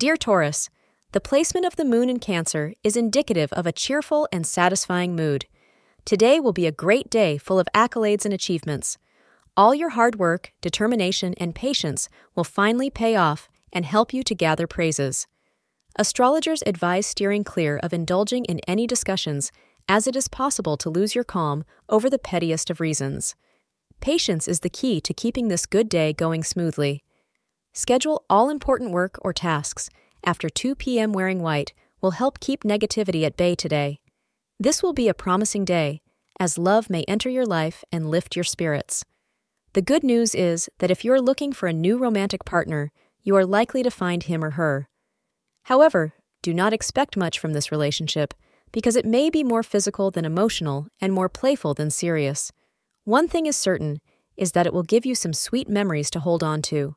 Dear Taurus, the placement of the moon in Cancer is indicative of a cheerful and satisfying mood. Today will be a great day full of accolades and achievements. All your hard work, determination, and patience will finally pay off and help you to gather praises. Astrologers advise steering clear of indulging in any discussions, as it is possible to lose your calm over the pettiest of reasons. Patience is the key to keeping this good day going smoothly. Schedule all important work or tasks after 2 p.m. wearing white will help keep negativity at bay today. This will be a promising day, as love may enter your life and lift your spirits. The good news is that if you're looking for a new romantic partner, you are likely to find him or her. However, do not expect much from this relationship because it may be more physical than emotional and more playful than serious. One thing is certain is that it will give you some sweet memories to hold on to.